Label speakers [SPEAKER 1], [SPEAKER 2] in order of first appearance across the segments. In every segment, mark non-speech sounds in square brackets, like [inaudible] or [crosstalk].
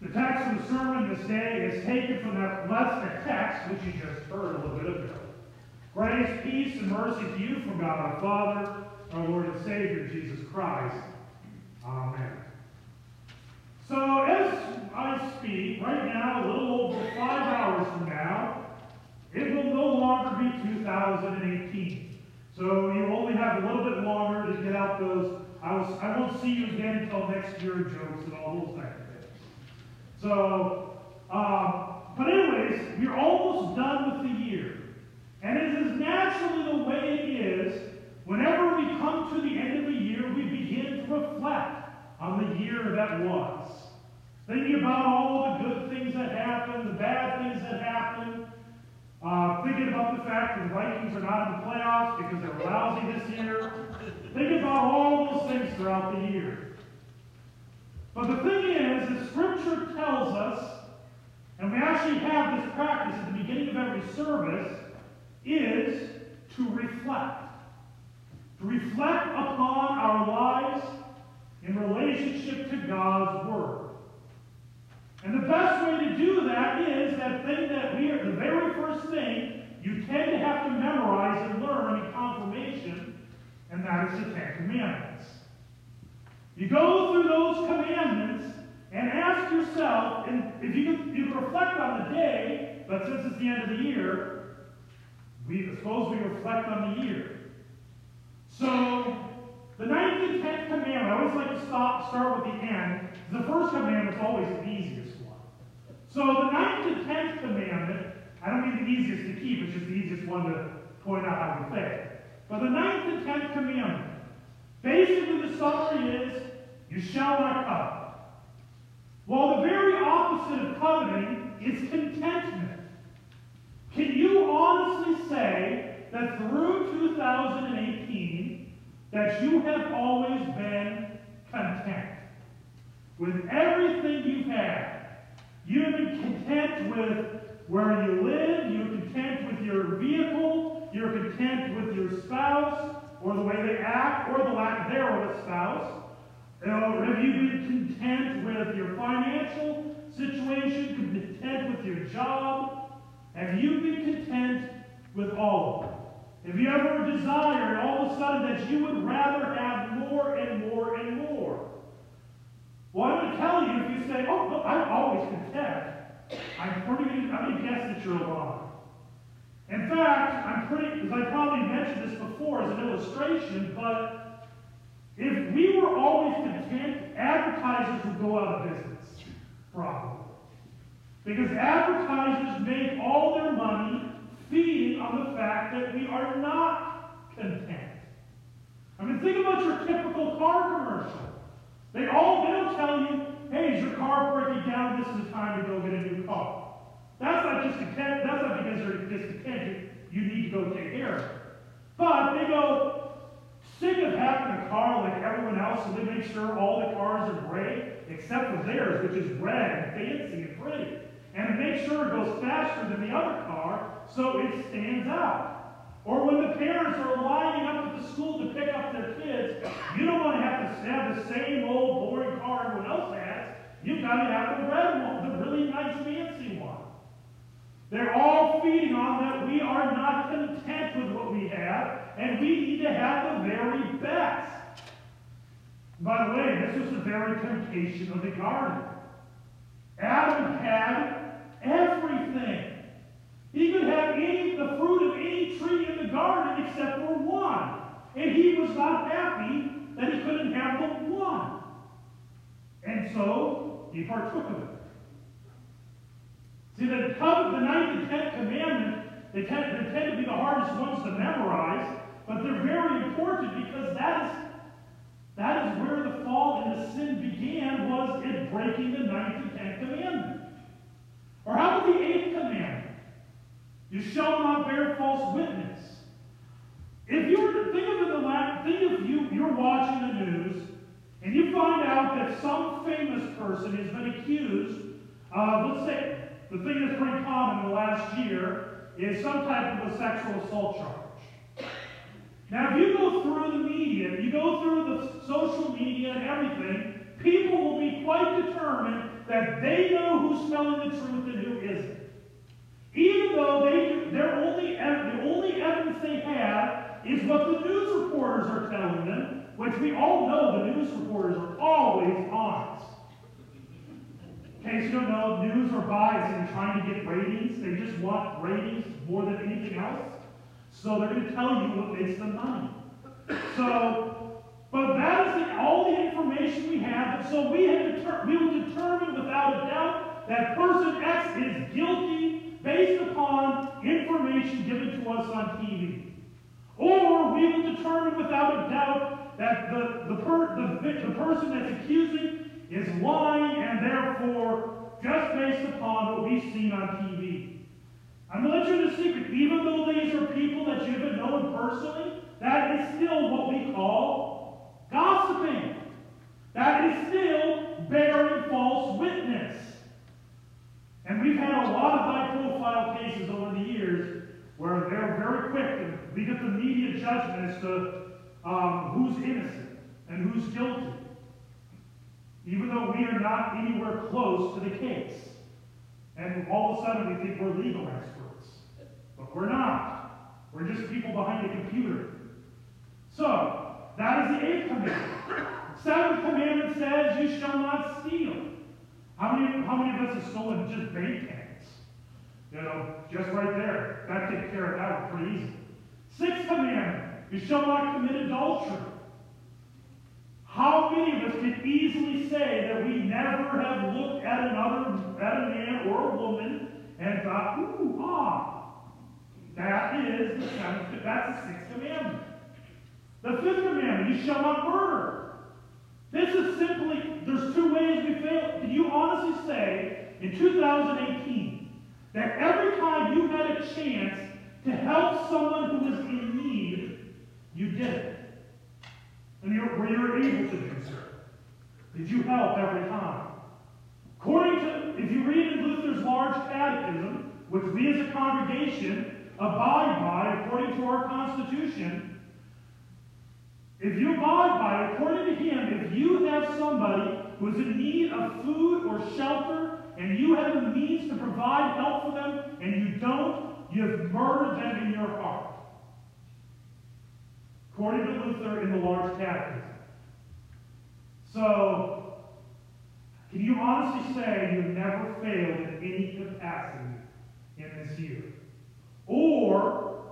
[SPEAKER 1] The text of the sermon this day is taken from that blessed text, which you just heard a little bit ago. Grace, peace, and mercy to you from God our Father, our Lord and Savior, Jesus Christ. Amen. So as I speak, right now, a little over five hours from now, it will no longer be 2018. So you only have a little bit longer to get out those, I, was, I won't see you again until next year jokes and all those things. So, um, but anyways, we're almost done with the year. And it is naturally the way it is, whenever we come to the end of the year, we begin to reflect on the year that was. Thinking about all the good things that happened, the bad things that happened, uh, thinking about the fact that the Vikings are not in the playoffs because they were lousy this year. Thinking about all those things throughout the year. But the thing is, that Scripture tells us, and we actually have this practice at the beginning of every service, is to reflect. To reflect upon our lives in relationship to God's Word. And the best way to do that is that thing that we are, the very first thing you tend to have to memorize and learn in confirmation, and that is the Ten Commandments. You go through those commandments and ask yourself, and if you can, you can reflect on the day, but since it's the end of the year, we suppose we reflect on the year. So, the ninth and tenth commandment, I always like to stop, start with the end. The first commandment is always the easiest one. So, the ninth and tenth commandment, I don't mean the easiest to keep, it's just the easiest one to point out how we fail. But the ninth and tenth commandment, basically the summary is, you shall not covet. While the very opposite of coveting is contentment. Can you honestly say that through 2018 that you have always been content with everything you've had? You've been content with where you live, you're content with your vehicle, you're content with your spouse, or the way they act, or the lack thereof a spouse. Have you been content with your financial situation, content with your job, have you been content with all of it? Have you ever desired all of a sudden that you would rather have more and more and more? Well, I'm going to tell you if you say, oh, no, I'm always content, I'm pretty, good, I'm going to guess that you're lying. In fact, I'm pretty, because I probably mentioned this before as an illustration, but if we were always content, advertisers would go out of business, probably. Because advertisers make all their money feeding on the fact that we are not content. I mean, think about your typical car commercial. They all they don't tell you, hey, is your car breaking down? This is the time to go get a new car. That's not just content, that's not because they're discontented. You need to go take care of it. But they go, sick of having a car like they make sure all the cars are gray, except for theirs, which is red and fancy and pretty and make sure it goes faster than the other car so it stands out. Or when the parents are lining up at the school to pick up their kids, you don't want to have to have the same old boring car everyone else has. You've got to have the red one, the really nice fancy one. They're all feeding on that we are not content with what we have, and we need to have the very best. By the way, this was the very temptation of the garden. Adam had everything. He could have any, the fruit of any tree in the garden except for one. And he was not happy that he couldn't have the one. And so he partook of it. See, the, the ninth and tenth commandment, they tend, they tend to be the hardest ones to memorize, but they're very important because that is that is where the fall and the sin began, was in breaking the ninth and tenth commandment. Or how about the eighth commandment? You shall not bear false witness. If you were to think of it the last, think of you, you're watching the news, and you find out that some famous person has been accused let's say, the thing that's pretty common in the last year is some type of a sexual assault charge. Now, if you go through the media, if you go through the social media and everything, people will be quite determined that they know who's telling the truth and who isn't. Even though they, their only, the only evidence they have is what the news reporters are telling them, which we all know the news reporters are always honest. In case you don't know, news are biased and trying to get ratings. They just want ratings more than anything else. So they're going to tell you what makes them money. So, but that is the, all the information we have. So we have deter- we will determine without a doubt that person X is guilty based upon information given to us on TV. Or we will determine without a doubt that the, the, per, the, the person that's accusing is lying and therefore just based upon what we've seen on TV. I'm going to let you in a secret. Even though these are people that you haven't known personally, that is still what we call gossiping. That is still bearing false witness. And we've had a lot of high profile cases over the years where they're very quick and we get the media judgment as to um, who's innocent and who's guilty even though we are not anywhere close to the case. And all of a sudden we think we're legal experts. We're not. We're just people behind a computer. So, that is the eighth commandment. Seventh commandment says, You shall not steal. How many, how many of us have stolen just bank accounts? You know, just right there. That takes care of that one pretty easy. Sixth commandment, you shall not commit adultery. How many of us can easily say that we never have looked at another, at a man or a woman and thought, ooh, ah, that is the seventh, that's the sixth commandment. The fifth commandment, you shall not murder. This is simply, there's two ways we fail. Can you honestly say in 2018 that every time you had a chance to help someone who was in need, you did it? And you were able to do so? Did you help every time? According to, if you read in Luther's large catechism, which we as a congregation abide by according to our constitution, if you abide by according to him, if you have somebody who is in need of food or shelter, and you have the means to provide help for them, and you don't, you have murdered them in your heart according to Luther in the Large Catechism. So, can you honestly say you've never failed in any capacity in this year? Or,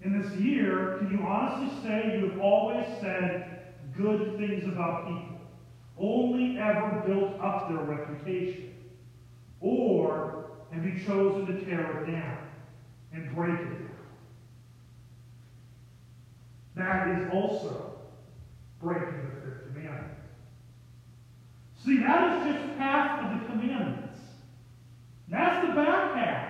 [SPEAKER 1] in this year, can you honestly say you have always said good things about people? Only ever built up their reputation? Or have you chosen to tear it down and break it down? That is also breaking the fifth commandment. See, that is just half of the commandments. That's the back half.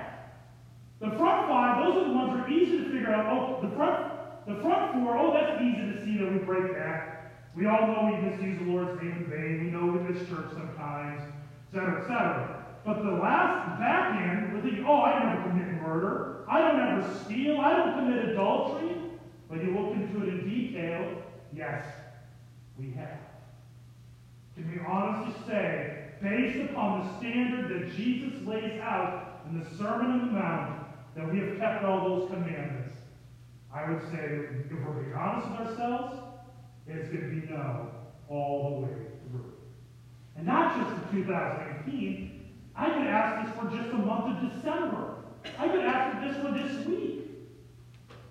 [SPEAKER 1] The front five, those are the ones that are easy to figure out. Oh, the front, the front four, oh, that's easy to see that we break that. We all know we misuse the Lord's name in vain. We know we miss church sometimes, etc., etc. But the last back end, we're thinking, oh, I never commit murder. I don't ever steal. I don't commit adultery. But you look into it in detail, yes, we have. Can we honestly say, based upon the standard that Jesus lays out in the Sermon on the Mount, that we have kept all those commandments? I would say, if we're being honest with ourselves, it's going to be no all the way through. And not just in 2018. I could ask this for just the month of December. I could ask for this for this week.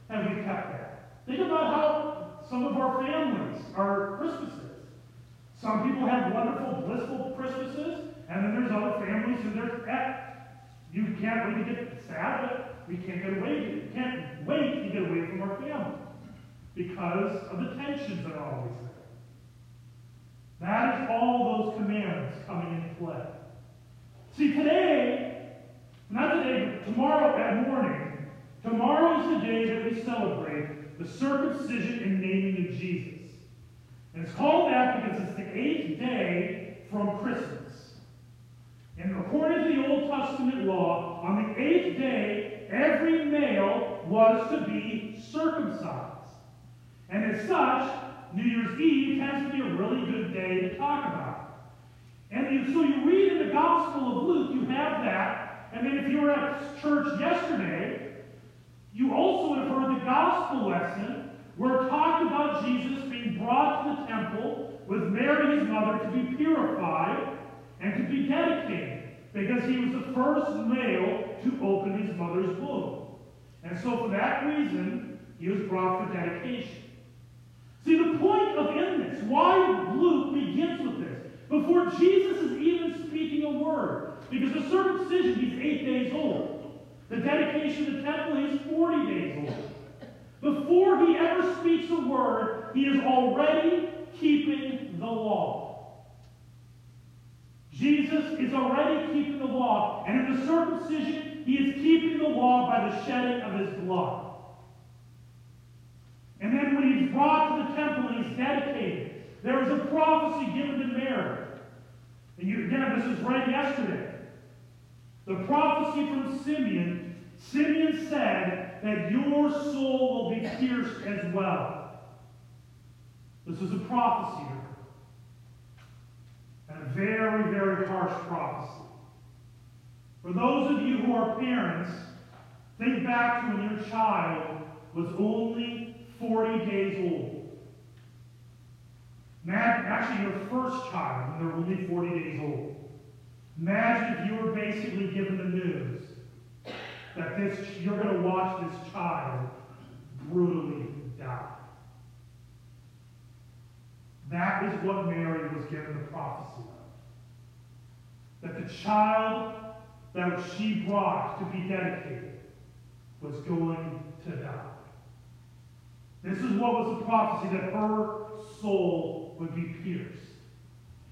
[SPEAKER 1] Have we kept that? Think about how some of our families are Christmases. Some people have wonderful, blissful Christmases, and then there's other families who they're at. You can't to get sad, but we can't get away. We can't wait to get away from our family because of the tensions that are always there. That is all those commands coming into play. See, today, not today, but tomorrow at morning, tomorrow is the day that we celebrate the circumcision and naming of Jesus. And it's called that because it's the eighth day from Christmas. And according to the Old Testament law, on the eighth day, every male was to be circumcised. And as such, New Year's Eve tends to be a really good day to talk about. And so you read in the Gospel of Luke, you have that. And then if you were at church yesterday, you also would have heard the gospel lesson we're talking about Jesus being brought to the temple with Mary, his mother, to be purified and to be dedicated because he was the first male to open his mother's womb. And so, for that reason, he was brought for dedication. See, the point of in this, why Luke begins with this, before Jesus is even speaking a word, because the circumcision, he's eight days old. The dedication of the temple, he's 40 days old. Before he ever speaks a word, he is already keeping the law. Jesus is already keeping the law, and in the circumcision, he is keeping the law by the shedding of his blood. And then when he's brought to the temple and he's dedicated, there is a prophecy given to Mary. And you, again, this was read yesterday. The prophecy from Simeon, Simeon said that your soul will be pierced as well. This is a prophecy And a very, very harsh prophecy. For those of you who are parents, think back to when your child was only 40 days old. actually, your first child, when they're only 40 days old. Imagine if you were basically given the news that this you're going to watch this child brutally die. That is what Mary was given the prophecy of. That the child that she brought to be dedicated was going to die. This is what was the prophecy that her soul would be pierced.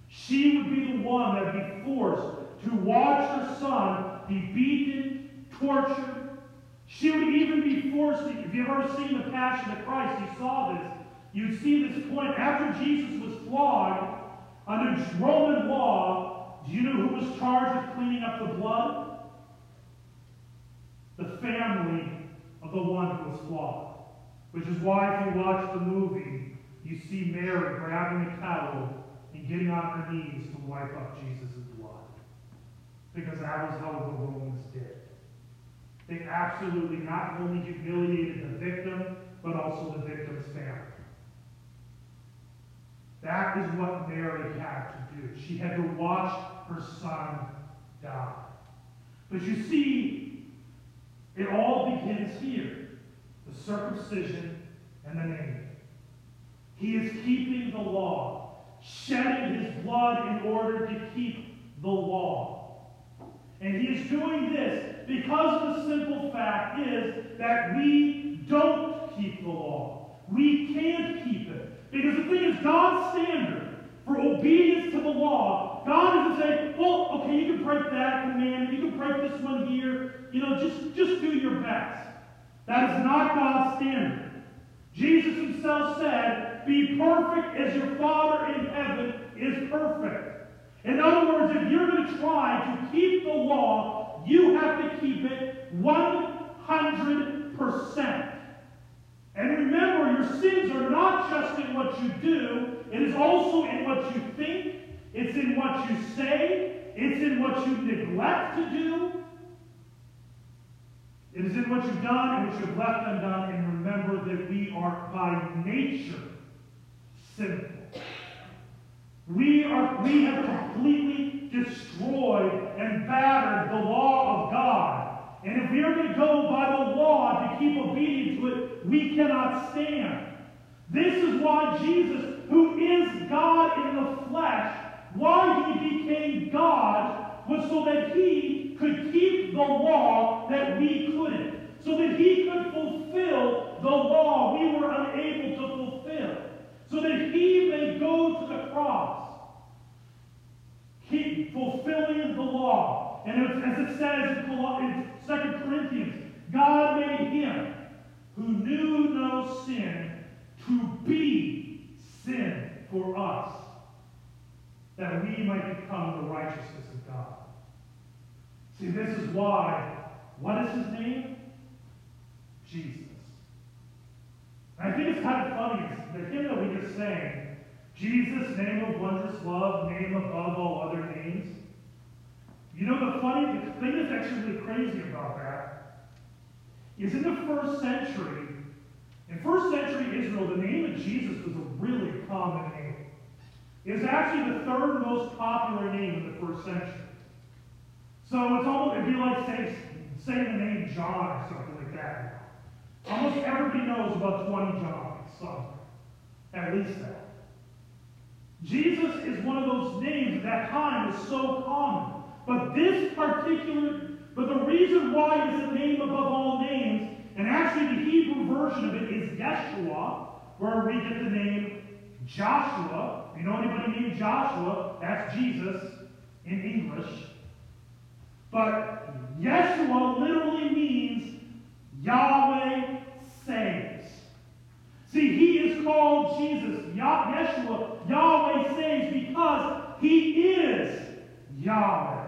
[SPEAKER 1] She would be the one that would be forced to watch her son be beaten, tortured. She would even be forced, to, if you've ever seen the Passion of Christ, you saw this. You see this point. After Jesus was flogged under Roman law, do you know who was charged with cleaning up the blood? The family of the one who was flogged. Which is why if you watch the movie, you see Mary grabbing a towel and getting on her knees to wipe up Jesus' blood. Because that was how the Romans did. They absolutely not only humiliated the victim, but also the victim's family. That is what Mary had to do. She had to watch her son die. But you see, it all begins here the circumcision and the name. He is keeping the law, shedding his blood in order to keep the law. And he is doing this because the simple fact is that we don't keep the law. We can't keep. Because the thing is, God's standard for obedience to the law, God doesn't say, well, okay, you can break that commandment, you can break this one here. You know, just, just do your best. That is not God's standard. Jesus himself said, Be perfect as your Father in heaven is perfect. In other words, if you're going to try to keep the law, you have to keep it 100%. And remember, your sins are not just in what you do, it is also in what you think, it's in what you say, it's in what you neglect to do, it is in what you've done and what you've left undone, and remember that we are by nature sinful. We, are, we have completely destroyed and battered the law of God. And if we are going to go by the keep obedience to it, we cannot stand. This is why Jesus, who is God in the flesh, why he became God was so that he could keep the law that we couldn't, so that he could fulfill the law we were unable to fulfill, so that he may go to the cross, keep fulfilling the law. And as it says in 2 Corinthians, God made him who knew no sin to be sin for us, that we might become the righteousness of God. See, this is why. What is his name? Jesus. And I think it's kind of funny. The hymn that we just sang, Jesus, name of wondrous love, name above all other names. You know, the funny the thing that's actually really crazy about that is in the first century, In first century Israel, the name of Jesus was a really common name. It was actually the third most popular name in the first century. So it's almost, it'd be like saying, saying the name John or something like that. Almost everybody knows about 20 Johns somewhere. At least that. Jesus is one of those names at that time is so common. But this particular, but the reason why it's a name above all names, and actually the Hebrew version of it is Yeshua, where we get the name Joshua. If you know anybody named Joshua, that's Jesus in English. But Yeshua literally means Yahweh saves. See, he is called Jesus, Yeshua, Yahweh saves, because he is Yahweh.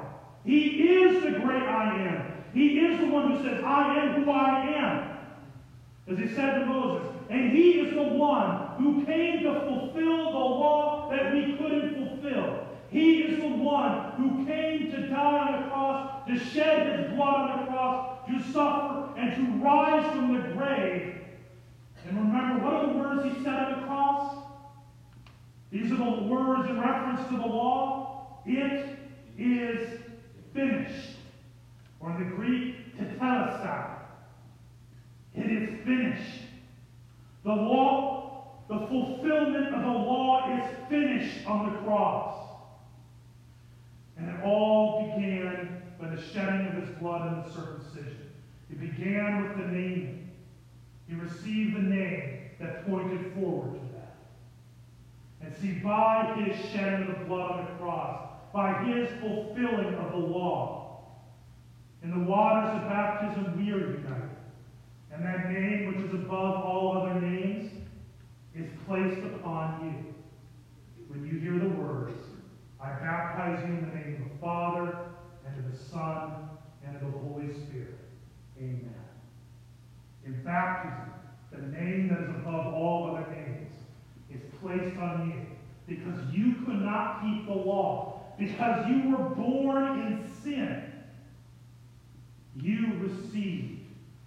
[SPEAKER 1] He is the great I am. He is the one who says, I am who I am. As he said to Moses, and he is the one who came to fulfill the law that we couldn't fulfill. He is the one who came to die on the cross, to shed his blood on the cross, to suffer, and to rise from the grave. And remember, what are the words he said on the cross? These are the words in reference to the law. It is finished. Or in the Greek, tetelestai. It is finished. The law, the fulfillment of the law is finished on the cross. And it all began by the shedding of his blood and the circumcision. It began with the naming. He received the name that pointed forward to that. And see, by his shedding of the blood on the cross, by his fulfilling of the law, in the waters of baptism we are united. And that name, which is above all other names, is placed upon you. When you hear the words, I baptize you in the name of the Father, and of the Son, and of the Holy Spirit. Amen. In baptism, the name that is above all other names is placed on you because you could not keep the law, because you were born in sin. You received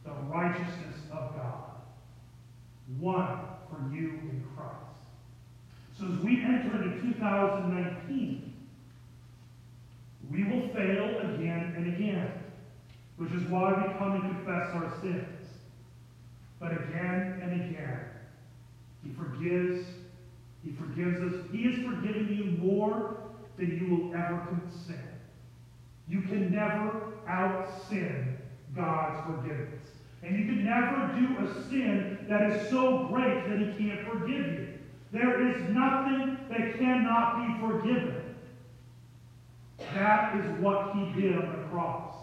[SPEAKER 1] the righteousness of God, won for you in Christ. So as we enter into 2019, we will fail again and again, which is why we come and confess our sins. But again and again, He forgives. He forgives us. He has forgiven you more than you will ever sin. You can never out sin God's forgiveness. And you can never do a sin that is so great that He can't forgive you. There is nothing that cannot be forgiven. That is what He did on the cross.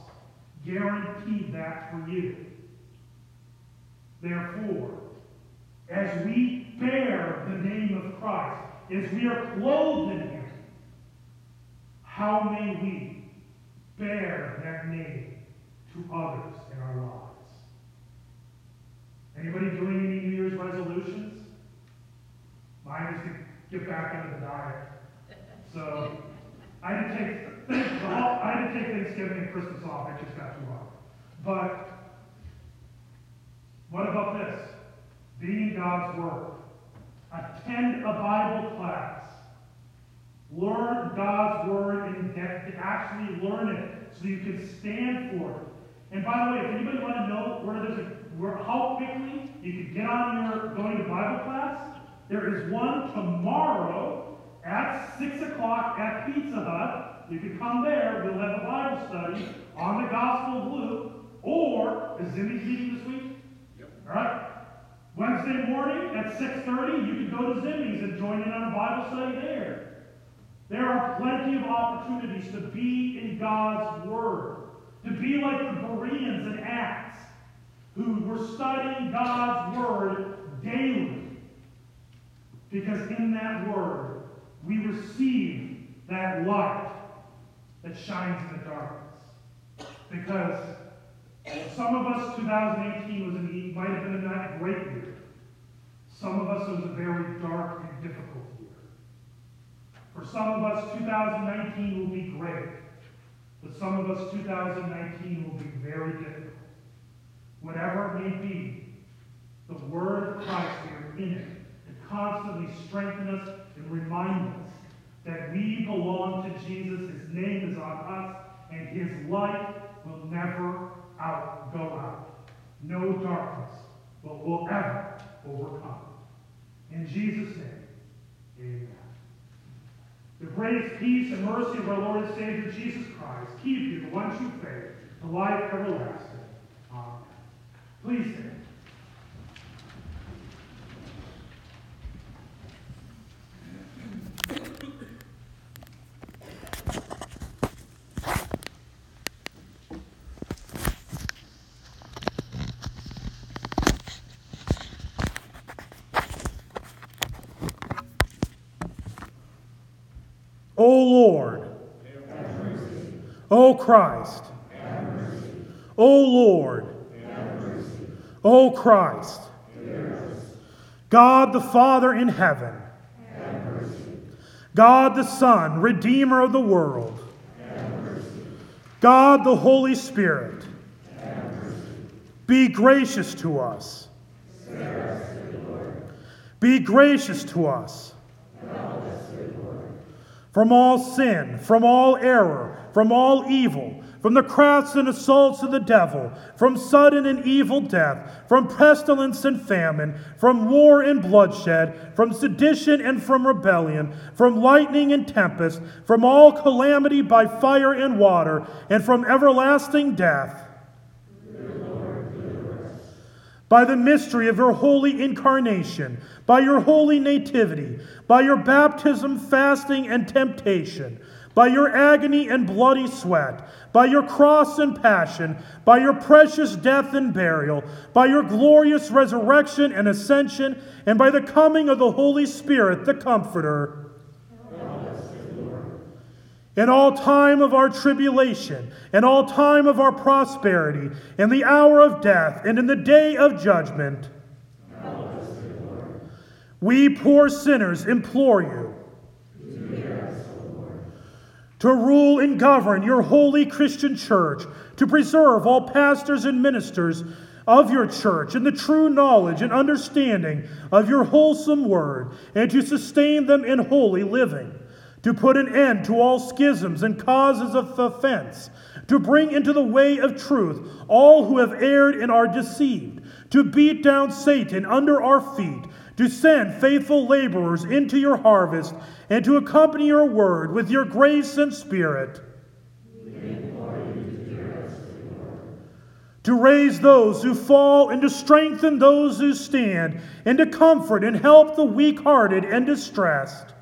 [SPEAKER 1] Guaranteed that for you. Therefore, as we bear the name of Christ, as we are clothed in how may we bear that name to others in our lives? Anybody doing any New Year's resolutions? Mine is to get back on the diet. So I to take [coughs] I to take Thanksgiving and Christmas off. I just got too hard. But what about this? Being God's Word. Attend a Bible class. Learn God's Word in depth. Actually learn it so you can stand for it. And by the way, if anybody want to know where there's a, where, how quickly you can get on your going to Bible class, there is one tomorrow at 6 o'clock at Pizza Hut. You can come there. We'll have a Bible study on the Gospel of Luke. Or, is Zimmy's meeting this week? Yep. All right? Wednesday morning at 6.30, you can go to Zimmy's and join in on a Bible study there. There are plenty of opportunities to be in God's Word, to be like the Bereans in Acts, who were studying God's Word daily. Because in that Word, we receive that light that shines in the darkness. Because some of us, 2018 was an, might have been a great year. Some of us, it was a very dark and difficult year. For some of us, 2019 will be great. But some of us, 2019 will be very difficult. Whatever it may be, the Word of Christ here in it and constantly strengthen us and remind us that we belong to Jesus, His name is on us, and His light will never out, go out. No darkness will, will ever overcome. In Jesus' name, amen. The grace, peace, and mercy of our Lord and Savior Jesus Christ keep you, the one true faith, the life everlasting. Amen. Please stand. O Lord, O Christ, O Lord, O Christ, God the Father in heaven, God the Son, Redeemer of the world, God the Holy Spirit, be gracious to us. Be gracious to us from all sin, from all error, from all evil, from the crafts and assaults of the devil, from sudden and evil death, from pestilence and famine, from war and bloodshed, from sedition and from rebellion, from lightning and tempest, from all calamity by fire and water, and from everlasting death by the mystery of your holy incarnation, by your holy nativity, by your baptism, fasting, and temptation, by your agony and bloody sweat, by your cross and passion, by your precious death and burial, by your glorious resurrection and ascension, and by the coming of the Holy Spirit, the Comforter in all time of our tribulation, in all time of our prosperity, in the hour of death, and in the day of judgment. We poor sinners implore you to rule and govern your holy Christian church, to preserve all pastors and ministers of your church in the true knowledge and understanding of your wholesome word, and to sustain them in holy living to put an end to all schisms and causes of offense, to bring into the way of truth all who have erred and are deceived, to beat down Satan under our feet, to send faithful laborers into your harvest, and to accompany your word with your grace and spirit. To raise those who fall and to strengthen those who stand, and to comfort and help the weak hearted and distressed.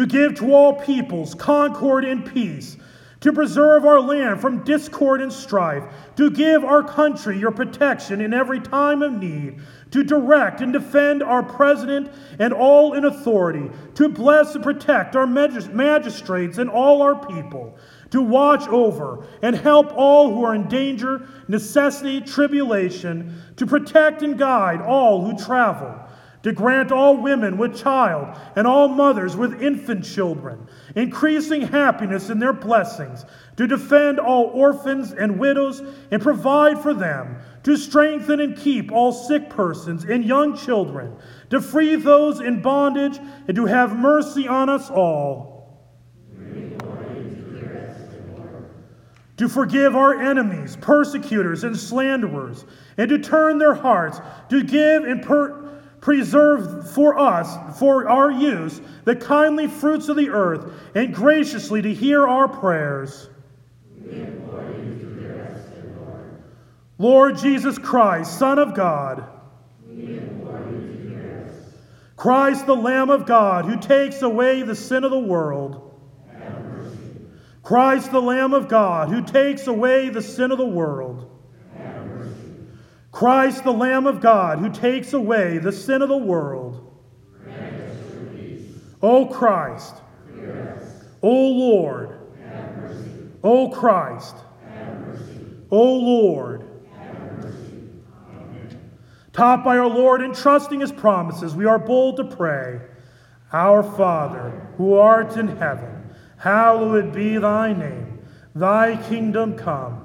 [SPEAKER 1] To give to all peoples concord and peace, to preserve our land from discord and strife, to give our country your protection in every time of need, to direct and defend our president and all in authority, to bless and protect our magistrates and all our people, to watch over and help all who are in danger, necessity, tribulation, to protect and guide all who travel to grant all women with child and all mothers with infant children increasing happiness in their blessings, to defend all orphans and widows and provide for them, to strengthen and keep all sick persons and young children, to free those in bondage, and to have mercy on us all. to forgive our enemies, persecutors, and slanderers, and to turn their hearts, to give and per- preserve for us, for our use, the kindly fruits of the earth, and graciously to hear our prayers. Lord Jesus Christ, Son of God, Christ, the Lamb of God, who takes away the sin of the world. Christ, the Lamb of God, who takes away the sin of the world. Christ, the Lamb of God, who takes away the sin of the world. O Christ, O Lord, O Christ, O Lord. Taught by our Lord and trusting his promises, we are bold to pray Our Father, who art in heaven, hallowed be thy name. Thy kingdom come.